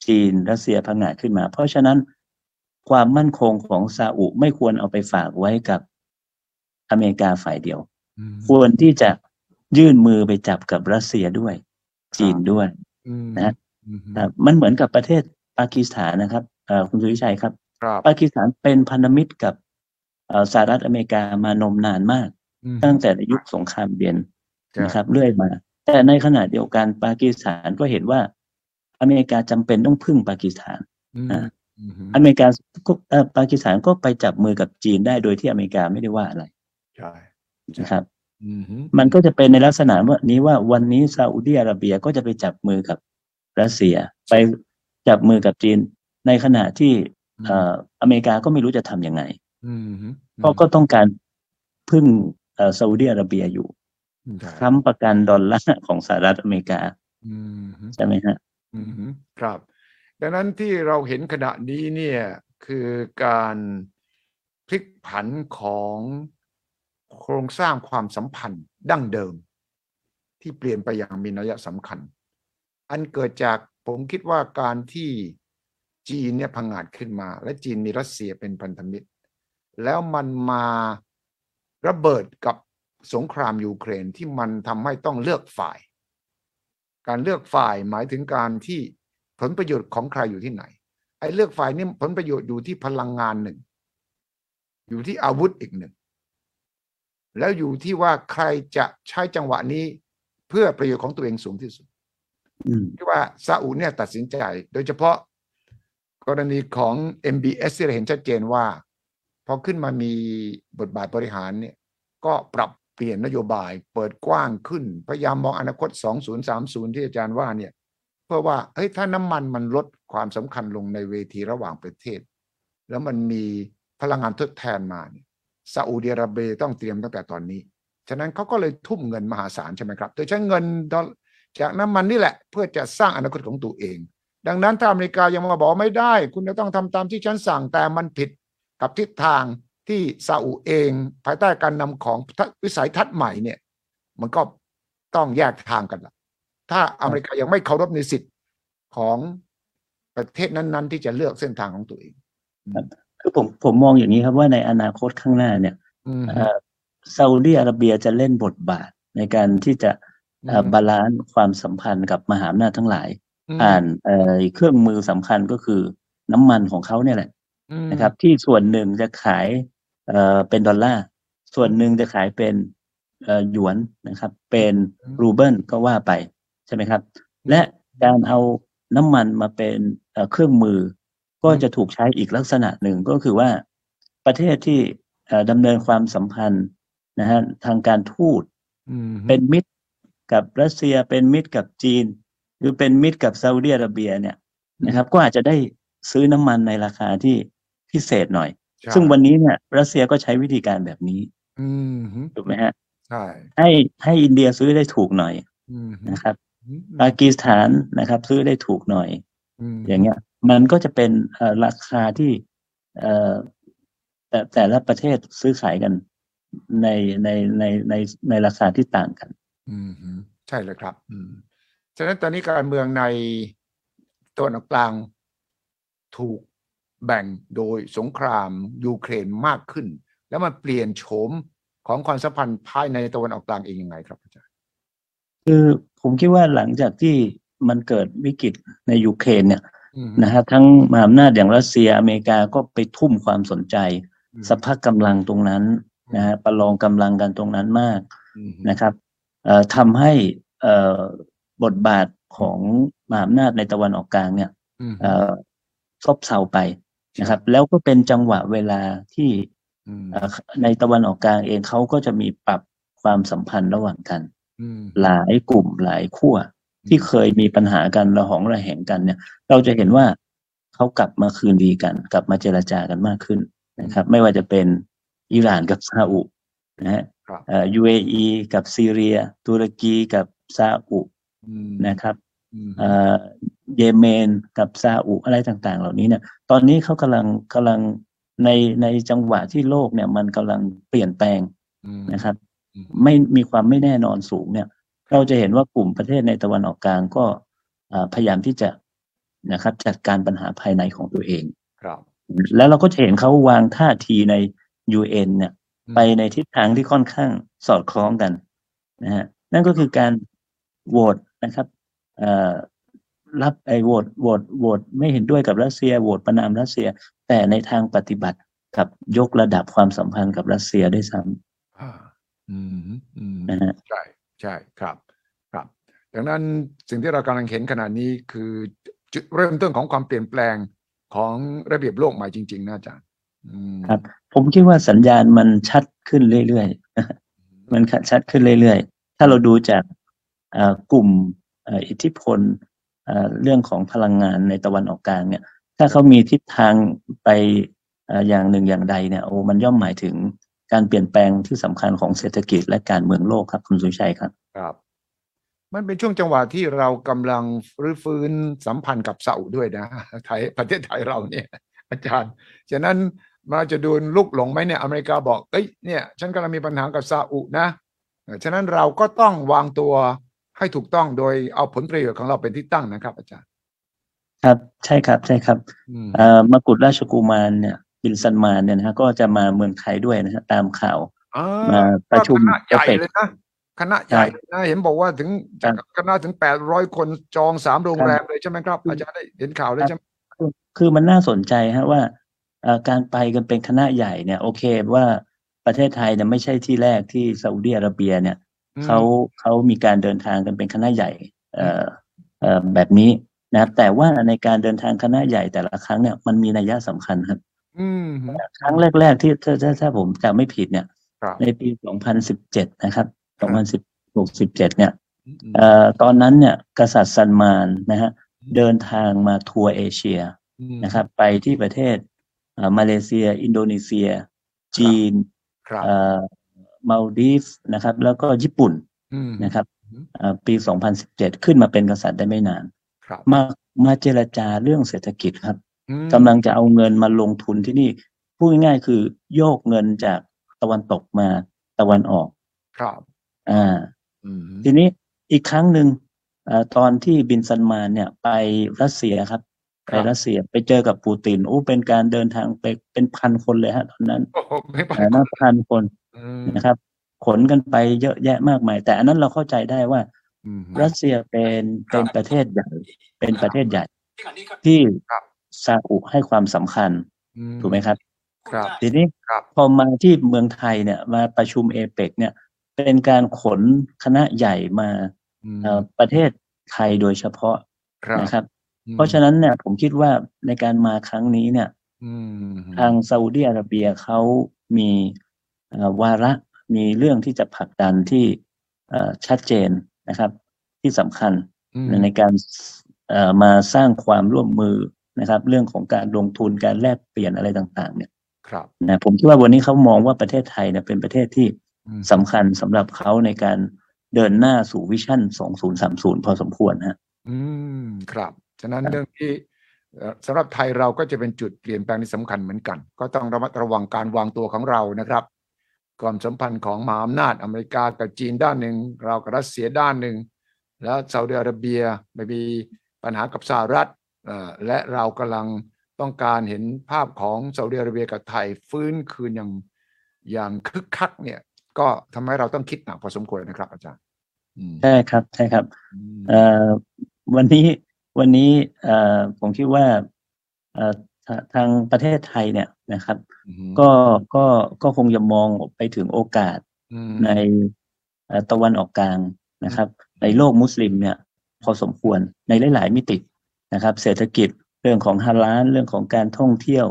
จีนรัสเซียพังงาดขึ้นมา เพราะฉะนั้นความมั่นคงของซาอุไม่ควรเอาไปฝากไว้กับอเมริกาฝ่ายเดียวอืมควรที่จะยื่นมือไปจับกับรัสเซียด้วย จีนด้วยอืมนะอืมครับมันเหมือนกับประเทศปากีสถานนะครับเอ่อคุณสุวิชัยครับครับ ปากีสถานเป็นพันธมิตรกับเอ่อสหรัฐอเมริกามานมนานมากอืมตั้งแต่ในยุคสงครามเย็นใช่นะครับเรื่อยมา แต่ในขณะเดียวกันปากีสถานก็เห็นว่า อเมริกาจำเป็นต้องพึ่งปากีสถานอืมอ่าอืมอเมริกาก็เอ่อปากีสถานก็ไปจับมือกับจีนได้โดยที่อเมริกาไม่ได้ว่าอะไรใช่นะครับอืมมันก็จะเป็นในลักษณะว่านี้ว่าวันนี้ซาอุดิอาระเบียก็จะไปจับมือกับรัสเซีย ไปจับมือกับจีน ในขณะที่เอ่ออเมริกาก็ไม่รู้จะทำยังไงอืมเพราะก็ต้องการพึ่งเอ่อซาอุดิอาระเบียอยู่ใช่ค้ำประกันดอลลาร์ของสหรัฐอเมริกาอืมใช่ไหมฮะอืม ครับ ดังนั้นที่เราเห็นขณะนี้เนี่ยคือการพลิกผันของโครงสร้างความสัมพันธ์ดั้งเดิม ที่เปลี่ยนไปอย่างมีนัยสำคัญ อันเกิดจากผมคิดว่าการที่จีนเนี่ยพังงาดขึ้นมา และจีนมีรัสเซียเป็นพันธมิตร แล้วมันมาระเบิดกับสงครามยูเครนที่มันทำให้ต้องเลือกฝ่าย การเลือกฝ่ายหมายถึงการที่ผลประโยชน์ของใครอยู่ที่ไหน ไอ้เลือกฝ่ายนี่ผลประโยชน์อยู่ที่พลังงานหนึ่ง อยู่ที่อาวุธอีกหนึ่ง แล้วอยู่ที่ว่าใครจะใช้จังหวะนี้เพื่อประโยชน์ของตัวเองสูงที่สุดอืมที่ว่าซาอุเนี่ยตัดสินใจ โดยเฉพาะกรณีของ MBS ที่เราเห็นชัดเจนว่า พอขึ้นมามีบทบาทบริหารเนี่ย ก็ปรับ เปลี่ยนนโยบายเปิดกว้างขึ้น พยายามมองอนาคต 2030 ที่อาจารย์ว่าเนี่ย เพื่อว่าเฮ้ยถ้าน้ำมันมันลดความสำคัญลงในเวทีระหว่างประเทศ แล้วมันมีพลังงานทดแทนมาเนี่ยซาอุดิอาระเบียต้องเตรียมตั้งแต่ตอนนี้ ฉะนั้นเขาก็เลยทุ่มเงินมหาศาลใช่ไหมครับ โดยใช้เงินจากน้ำมันนี่แหละ เพื่อจะสร้างอนาคตของตัวเอง ดังนั้นถ้าอเมริกายังมาบอกไม่ได้ คุณจะต้องทำตามที่ฉันสั่งแต่มันผิดกับทิศทาง ที่ซาอุเองภายใต้การนำของวิสัยทัศน์ใหม่เนี่ย มันก็ต้องแยกทางกันละถ้าอเมริกายังไม่เคารพในสิทธิ์ของประเทศนั้น ๆ ที่จะเลือกเส้นทางของตัวเองคือผมผมมองอย่างนี้ครับว่าในอนาคตข้างหน้าเนี่ยอืมเอ่อซาอุดีอาระเบียจะเล่นบทบาทในการที่จะเอ่ออืม balance ความสัมพันธ์กับมหาอำนาจทั้งหลายมผ่านเอ่อเครื่องมือสำคัญก็คือน้ำมันของเขาเนี่ยแหละอืมนะครับ ที่ส่วนหนึ่งจะขาย เอ่อเป็นดอลลาร์ส่วนหนึ่งจะขายเป็นเอ่อหยวนนะครับ เป็นรูเบิลก็ว่าไปใช่ไหมครับ และการเอาน้ำมันมาเป็นเอ่อเครื่องมือ ก็จะถูกใช้อีกลักษณะหนึ่งก็คือว่าประเทศที่เอ่อดำเนินความสัมพันธ์นะฮะทางการทูตอืมเป็นมิตรกับรัสเซียเป็นมิตรกับจีน หรือเป็นมิตรกับซาอุดิอาระเบียเนี่ยนะครับ ก็อาจจะได้ซื้อน้ำมันในราคาที่พิเศษหน่อยใช่ ซึ่งวันนี้เนี่ยรัสเซียก็ใช้วิธีการแบบนี้ อืมถูกไหมฮะใช่ให้ให้อินเดียซื้อได้ถูกหน่อยอืมนะครับอืมปากีสถานนะครับ ซื้อได้ถูกหน่อยมอย่างเงี้ย มันก็จะเป็นเอ่อราคาที่เอ่อแต่แต่ละประเทศซื้อขายกันในในในในในราคาที่ต่างกัน อืมฮึใช่เลยครับ อืมฉะนั้นตอนนี้การเมืองในตะวันออกกลางถูก แบ่งโดยสงครามยูเครนมากขึ้น แล้วมันเปลี่ยนโฉมของความสัมพันธ์ภายในตะวันออกกลางเองยังไงครับอาจารย์คือผมคิดว่าหลังจากที่มันเกิดวิกฤตในยูเครนเนี่ยอืมนะฮะทั้งมหาอำนาจอย่างรัสเซียอเมริกาก็ไปทุ่มความสนใจอืมสภาพกำลังตรงนั้นนะฮะประลองกำลังกันตรงนั้นมากอืมนะครับเอ่อทำให้เอ่อบทบาทของมหาอำนาจในตะวันออกกลางเนี่ยอืมเอ่อซบเซาไป นะครับ แล้วก็เป็นจังหวะเวลาที่อืมเอ่อในตะวันออกกลางเองเขาก็จะมีปรับความสัมพันธ์ระหว่างกันอืมหลายกลุ่มหลายขั้วที่เคยมีปัญหากันระหองระแหงกันเนี่ย เราจะเห็นว่าเขากลับมาคืนดีกัน กลับมาเจรจากันมากขึ้นนะครับ ไม่ว่าจะเป็นอิหร่านกับซาอุนะฮะครับเอ่อ UAE กับซีเรีย ตุรกีกับซาอุอืมนะครับอืม เอ่อเยเมนกับซาอุอะไรต่าง ๆ เหล่านี้เนี่ย ตอนนี้เขากำลังกำลังในในจังหวะที่โลกเนี่ย มันกำลังเปลี่ยนแปลงอืมนะครับอืมไม่มีความไม่แน่นอนสูงเนี่ย เราจะเห็นว่ากลุ่มประเทศในตะวันออกกลางก็อ่าพยายามที่จะนะครับ จัดการปัญหาภายในของตัวเองครับ แล้วเราก็จะเห็นเขาวางท่าทีใน UN เนี่ย ไปในทิศทางที่ค่อนข้างสอดคล้องกันนะฮะนั่นก็คือการโหวตนะครับเอ่อ รับไอ้โหวตโหวตโหวตไม่เห็นด้วยกับรัสเซียโหวตประนามรัสเซีย แต่ในทางปฏิบัติกับยกระดับความสัมพันธ์กับรัสเซียได้วยซ้อ่าอืมอืมำนะฮะใช่ใช่ครับครับ ดังนั้นสิ่งที่เรากำลังเห็นขณะนี้คือจุดเริ่มต้นของความเปลี่ยนแปลงของระเบียบโลกใหม่จริง ๆนะอาจารย์อืมครับ ผมคิดว่าสัญญาณมันชัดขึ้นเรื่อยๆมันชัดขึ้นเรื่อยๆ ถ้าเราดูจากเอ่อกลุ่มเอิทธิพลเรื่องของพลังงานในตะวันออกกลางเนี่ย ถ้าเขามีทิศทางไปอย่างหนึ่งอย่างใดเนี่ยโอ้มันย่อมหมายถึงการเปลี่ยนแปลงที่สำคัญของเศรษฐกิจและการเมืองโลกครับ คุณสุชัยครับครับมันเป็นช่วงจังหวะที่เรากำลังรื้อฟื้นสัมพันธ์กับซาอุด้วยนะไทยประเทศไทยเราเนี่ย อาจารย์ ฉะนั้นมาจะโดนลุกหลงไหมเนี่ยอเมริกาบอกเอ้ยเนี่ย ฉันกำลังมีปัญหากับซาอุนะ ฉะนั้นเราก็ต้องวางตัว ให้ถูกต้องโดยเอาผลประโยชน์ของเราเป็นที่ตั้งนะครับ อาจารย์ ครับใช่ครับใช่ครับอืมเอ่อมกุฎราชกุมารเนี่ยบินซัลมานเนี่ยนะฮะก็จะมาเมืองไทยด้วยนะฮะตามข่าวอ่ามาประชุมคณะใหญ่เอฟเฟกต์เลยนะคณะใหญ่เลยนะเห็นบอกว่าถึงครับคณะถึงแปดร้อยคนจองสามโรงครับแรมเลยใช่ไหมครับ อาจารย์ได้เห็นข่าวเลยใช่ไหมคือคือมันน่าสนใจฮะว่าเอ่อการไปกันเป็นคณะใหญ่เนี่ย โอเคว่าประเทศไทยเนี่ยไม่ใช่ที่แรกที่ซาอุดิอาระเบียเนี่ยอืม เขาเขามีการเดินทางกันเป็นคณะใหญ่เอ่อเอ่อแบบนี้นะครับแต่ว่าในการเดินทางคณะใหญ่แต่ละครั้งเนี่ยมันมีนัยสำคัญครับอืมฮึครั้งแรก ๆ ที่ถ้าถ้าถ้าผมจำไม่ผิดเนี่ยครับในปี 2017 นะครับครับ2016 17 เนี่ยอืมเอ่อตอนนั้นเนี่ยกษัตริย์ซันมานนะฮะเดินทางมาทัวร์เอเชียอืมนะครับ ไปที่ประเทศเอ่อมาเลเซีย อินโดนีเซีย จีนครับเอ่อ มาลดีฟนะครับ แล้วก็ญี่ปุ่นอืมนะครับอืมเอ่อปี 2017 ขึ้นมาเป็นกษัตริย์ได้ไม่นานครับมามาเจรจาเรื่องเศรษฐกิจครับอืมกำลังจะเอาเงินมาลงทุนที่นี่พูดง่ายๆคือโยกเงินจากตะวันตกมาตะวันออก ครับ อ่าอืมทีนี้อีกครั้งหนึ่งเอ่อตอนที่บินซัลมานเนี่ย ไปรัสเซียครับ ไปรัสเซียไปเจอกับปูตินโอ้เป็นการเดินทางไปเป็นพันคนเลยฮะ ตอนนั้นโอ้โหไม่ไปเอ่อนับพันคนอืม นะครับ ขนกันไปเยอะแยะมากมาย แต่อันนั้นเราเข้าใจได้ว่าอืมรัสเซียเป็นเป็นประเทศใหญ่ เป็นประเทศใหญ่ ที่ที่ครับซาอุให้ความสำคัญอืถูกไหมครับ ครับ ทีนี้ครับพอมาที่เมืองไทยเนี่ย มาประชุมเอเปกเนี่ย เป็นการขนคณะใหญ่มาอืมเอ่อประเทศไทยโดยเฉพาะครับนะครับอืมเพราะฉะนั้นเนี่ยผมคิดว่าในการมาครั้งนี้เนี่ยอืมทางซาอุดิอาระเบียเขามีเอ่อ วาระมีเรื่องที่จะผลักดันที่เอ่อชัดเจนนะครับ ที่สำคัญอืมในการเอ่อมาสร้างความร่วมมือนะครับ เรื่องของการลงทุนการแลกเปลี่ยนอะไรต่าง ๆ เนี่ยครับนะผมคิดว่าวันนี้เขามองว่าประเทศไทยเนี่ยเป็นประเทศที่อืมสำคัญสำหรับเขาในการเดินหน้าสู่วิชั่น 2030 พอสมควรฮะ อืม ครับ ฉะนั้นครับเรื่องที่เอ่อสำหรับไทยเราก็จะเป็นจุดเปลี่ยนแปลงที่สำคัญเหมือนกัน ก็ต้องระมัดระวังการวางตัวของเรานะครับ ความสัมพันธ์ของมหาอำนาจอเมริกากับจีนด้านหนึ่ง เรากับรัสเซียด้านหนึ่ง แล้วซาอุดิอาระเบียไม่มีปัญหากับสหรัฐเอ่อและเรากำลังต้องการเห็นภาพของซาอุดิอาระเบียกับไทยฟื้นคืนอย่างอย่างคึกคักเนี่ย ก็ทำให้เราต้องคิดหนักพอสมควรนะครับ อาจารย์อืมใช่ครับใช่ครับอืมเอ่อวันนี้วันนี้เอ่อผมคิดว่าเอ่อ ทาทางประเทศไทยเนี่ยนะครับอืมก็ก็ก็คงจะมองไปถึงโอกาสอืมในเอ่อตะวันออกกลางนะครับ ในโลกมุสลิมเนี่ยพอสมควรในหลาย ๆ มิตินะครับ เศรษฐกิจเรื่องของฮาลาลเรื่องของการท่องเที่ยว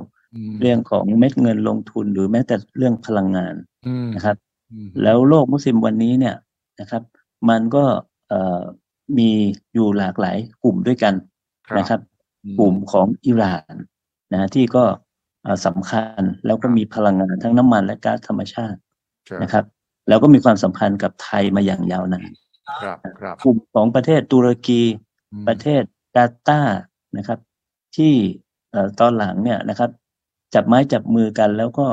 มเรื่องของเม็ดเงินลงทุนหรือแม้แต่เรื่องพลังงานอืมนะครับอืมแล้วโลกมุสลิมวันนี้เนี่ยนะครับ มันก็เอ่อมีอยู่หลากหลายกลุ่มด้วยกันนะครับอืกลุ่มของอิหร่าน นะที่ก็เอ่อสำคัญแล้วก็มีพลังงานทั้งน้ำมันและก๊าซธรรมชาติใช่นะครับ แล้วก็มีความสัมพันธ์กับไทยมาอย่างยาวนานครับครับกลุ่มของประเทศตุรกีอืมประเทศกาตาร์นะครับ ที่เอ่อตอนหลังเนี่ยนะครับ จับไม้จับมือกันแล้วก็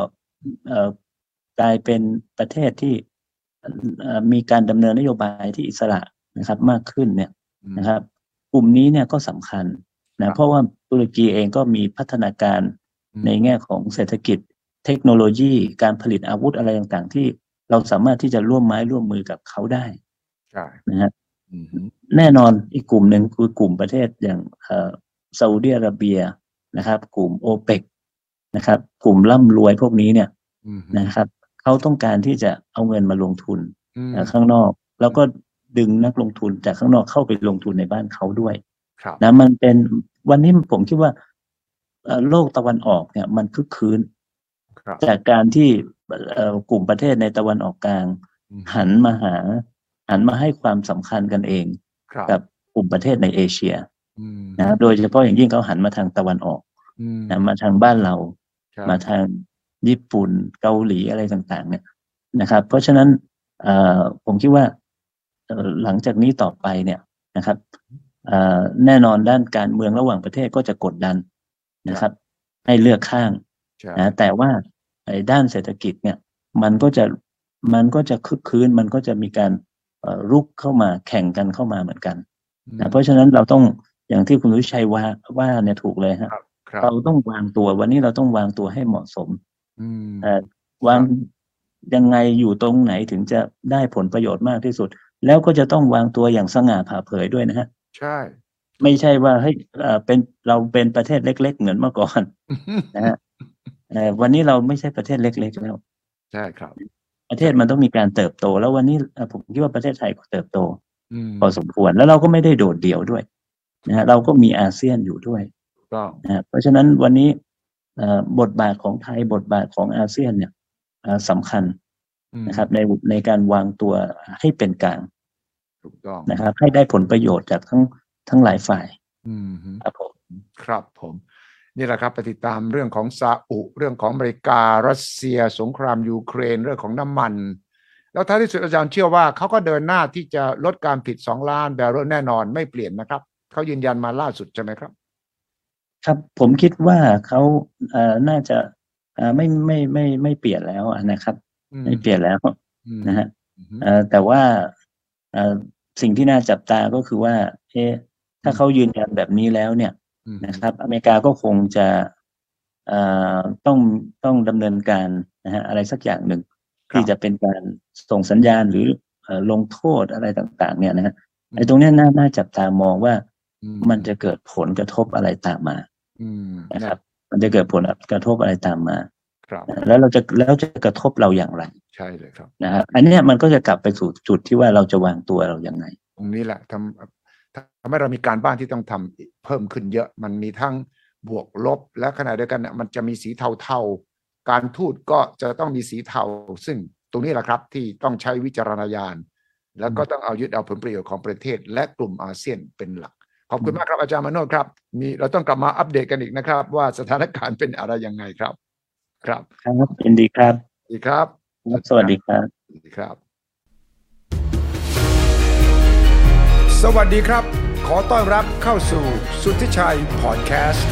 เอ่อกลายเป็นประเทศที่เอ่อมีการดำเนินนโยบายที่อิสระนะครับ มากขึ้นเนี่ยอืมนะครับ กลุ่มนี้เนี่ยก็สำคัญครันะบเพราะว่า ตุรกีเองก็มีพัฒนาการอืมในแง่ของเศรษฐกิจ เทคโนโลยีการผลิตอาวุธอะไรต่างๆ ที่เราสามารถที่จะร่วมไม้ร่วมมือกับเขาได้ใช่นะฮะอืมแน่นอนอีกกลุ่มหนึ่งคือกลุ่มประเทศอย่างเอ่อซาอุดิอาระเบียนะครับ กลุ่มโอเปกนะครับ กลุ่มร่ำรวยพวกนี้เนี่ยอืมนะครับเขาต้องการที่จะเอาเงินมาลงทุนอืมเอ่อข้างนอก แล้วก็ดึงนักลงทุนจากข้างนอกเข้าไปลงทุนในบ้านเขาด้วยครับนะมันเป็น วันนี้ผมคิดว่าเอ่อโลกตะวันออกเนี่ย มันคึกคืนครับจากการที่เอ่อกลุ่มประเทศในตะวันออกกลางอืมหันมาหา หันมาให้ความสำคัญกันเองครับกับกลุ่มประเทศในเอเชียอืมนะโดยเฉพาะอย่างยิ่งเขาหันมาทางตะวันออกอืมนะมาทางบ้านเราครับมาทางญี่ปุ่นเกาหลีอะไรต่าง ๆ เนี่ยนะครับ เพราะฉะนั้นเอ่อผมคิดว่าเอ่อหลังจากนี้ต่อไปเนี่ยนะครับเอ่อ แน่นอนด้านการเมืองระหว่างประเทศก็จะกดดันนะครับ ให้เลือกข้างใช่นะแต่ว่าไอ้ด้านเศรษฐกิจเนี่ย มันก็จะมันก็จะคึกคืนมันก็จะมีการเอ่อรุกเข้ามาแข่งกันเข้ามาเหมือนกันอืมนะเพราะฉะนั้นเราต้องอย่างที่คุณวิชัยว่าว่าเนี่ยถูกเลยฮะครับครับเราต้องวางตัว วันนี้เราต้องวางตัวให้เหมาะสมอืมเอ่อวางยังไงอยู่ตรงไหนถึงจะได้ผลประโยชน์มากที่สุด แล้วก็จะต้องวางตัวอย่างสง่าผ่าเผยด้วยนะฮะ ใช่ ไม่ใช่ว่าเฮ้ยเอ่อเป็นเราเป็นประเทศเล็ก ๆ เหมือนเมื่อก่อน นะฮะเอ่อวันนี้เราไม่ใช่ประเทศเล็ก ๆ แล้ว ใช่ครับ ประเทศมันต้องมีการเติบโต แล้ววันนี้เอ่อผมคิดว่าประเทศไทยก็เติบโตอืมพอสมควรแล้วเราก็ไม่ได้โดดเดี่ยวด้วยนะฮะเราก็มีอาเซียนอยู่ด้วยก็นะฮะเพราะฉะนั้นวันนี้เอ่อบทบาทของไทยบทบาทของอาเซียนเนี่ยเอ่อสำคัญอืมนะครับในในการวางตัวให้เป็นกลาง ถูกต้องนะครับ ให้ได้ผลประโยชน์จากทั้งทั้งหลายฝ่าย อืมฮึครับผมครับผม นี่แหละครับไปติดตามเรื่องของซาอุ เรื่องของอเมริการัสเซีย สงครามยูเครนเรื่องของน้ำมัน แล้วท้ายที่สุดอาจารย์เชื่อว่าเขาก็เดินหน้าที่จะลดการผลิตสองล้านแบเรลแน่นอนไม่เปลี่ยนนะครับเขายืนยันมาล่าสุดใช่ไหมครับ ครับผมคิดว่าเขาเอ่อน่าจะเอ่อไม่ไม่ไม่ไม่เปลี่ยนแล้วนะครับอืมไม่เปลี่ยนแล้วอืมนะฮะอืมเอ่อแต่ว่าเอ่อ สิ่งที่น่าจับตาก็คือว่า เอ๊ะถ้าเขายืนยันแบบนี้แล้วเนี่ยอืมนะครับ อเมริกาก็คงจะเอ่อต้องต้องดำเนินการนะฮะอะไรสักอย่างหนึ่ง ที่จะเป็นการส่งสัญญาณหรือเอ่อลงโทษอะไรต่าง ๆ เนี่ยนะฮะไอ้ตรงเนี้ยน่าน่าจับตามองว่าอืมันจะเกิดผลกระทบอะไรตามมาอืมนะครับ มันจะเกิดผลกระทบอะไรตามมา ครับ แล้วเราจะแล้วจะกระทบเราอย่างไร ใช่เลยครับนะครับอันเนี้ยมันก็จะกลับไปสู่จุดที่ว่าเราจะวางตัวเราอย่างไงตรงนี้แหละทำทำให้เรามีการบ้านที่ต้องทำเพิ่มขึ้นเยอะมันมีทั้งบวกลบและขณะเดียวกันเนี่ยมันจะมีสีเทาๆ การทูตก็จะต้องมีสีเทา ซึ่งตรงนี้แหละครับที่ต้องใช้วิจารณญาณ แล้วก็ต้องเอายึดเอาผลประโยชน์ของประเทศ และกลุ่มอาเซียนเป็นหลัก ขอบคุณมากครับอาจารย์มโนดครับมีเราต้องกลับมาอัปเดตกันอีกนะครับ ว่าสถานการณ์เป็นอะไรยังไงครับ ครับครับยินดีครับสวัสดีครับครับ สวัสดีครับสวัสดีครับ สวัสดีครับ ขอต้อนรับเข้าสู่สุทธิชัยพอดแคสต์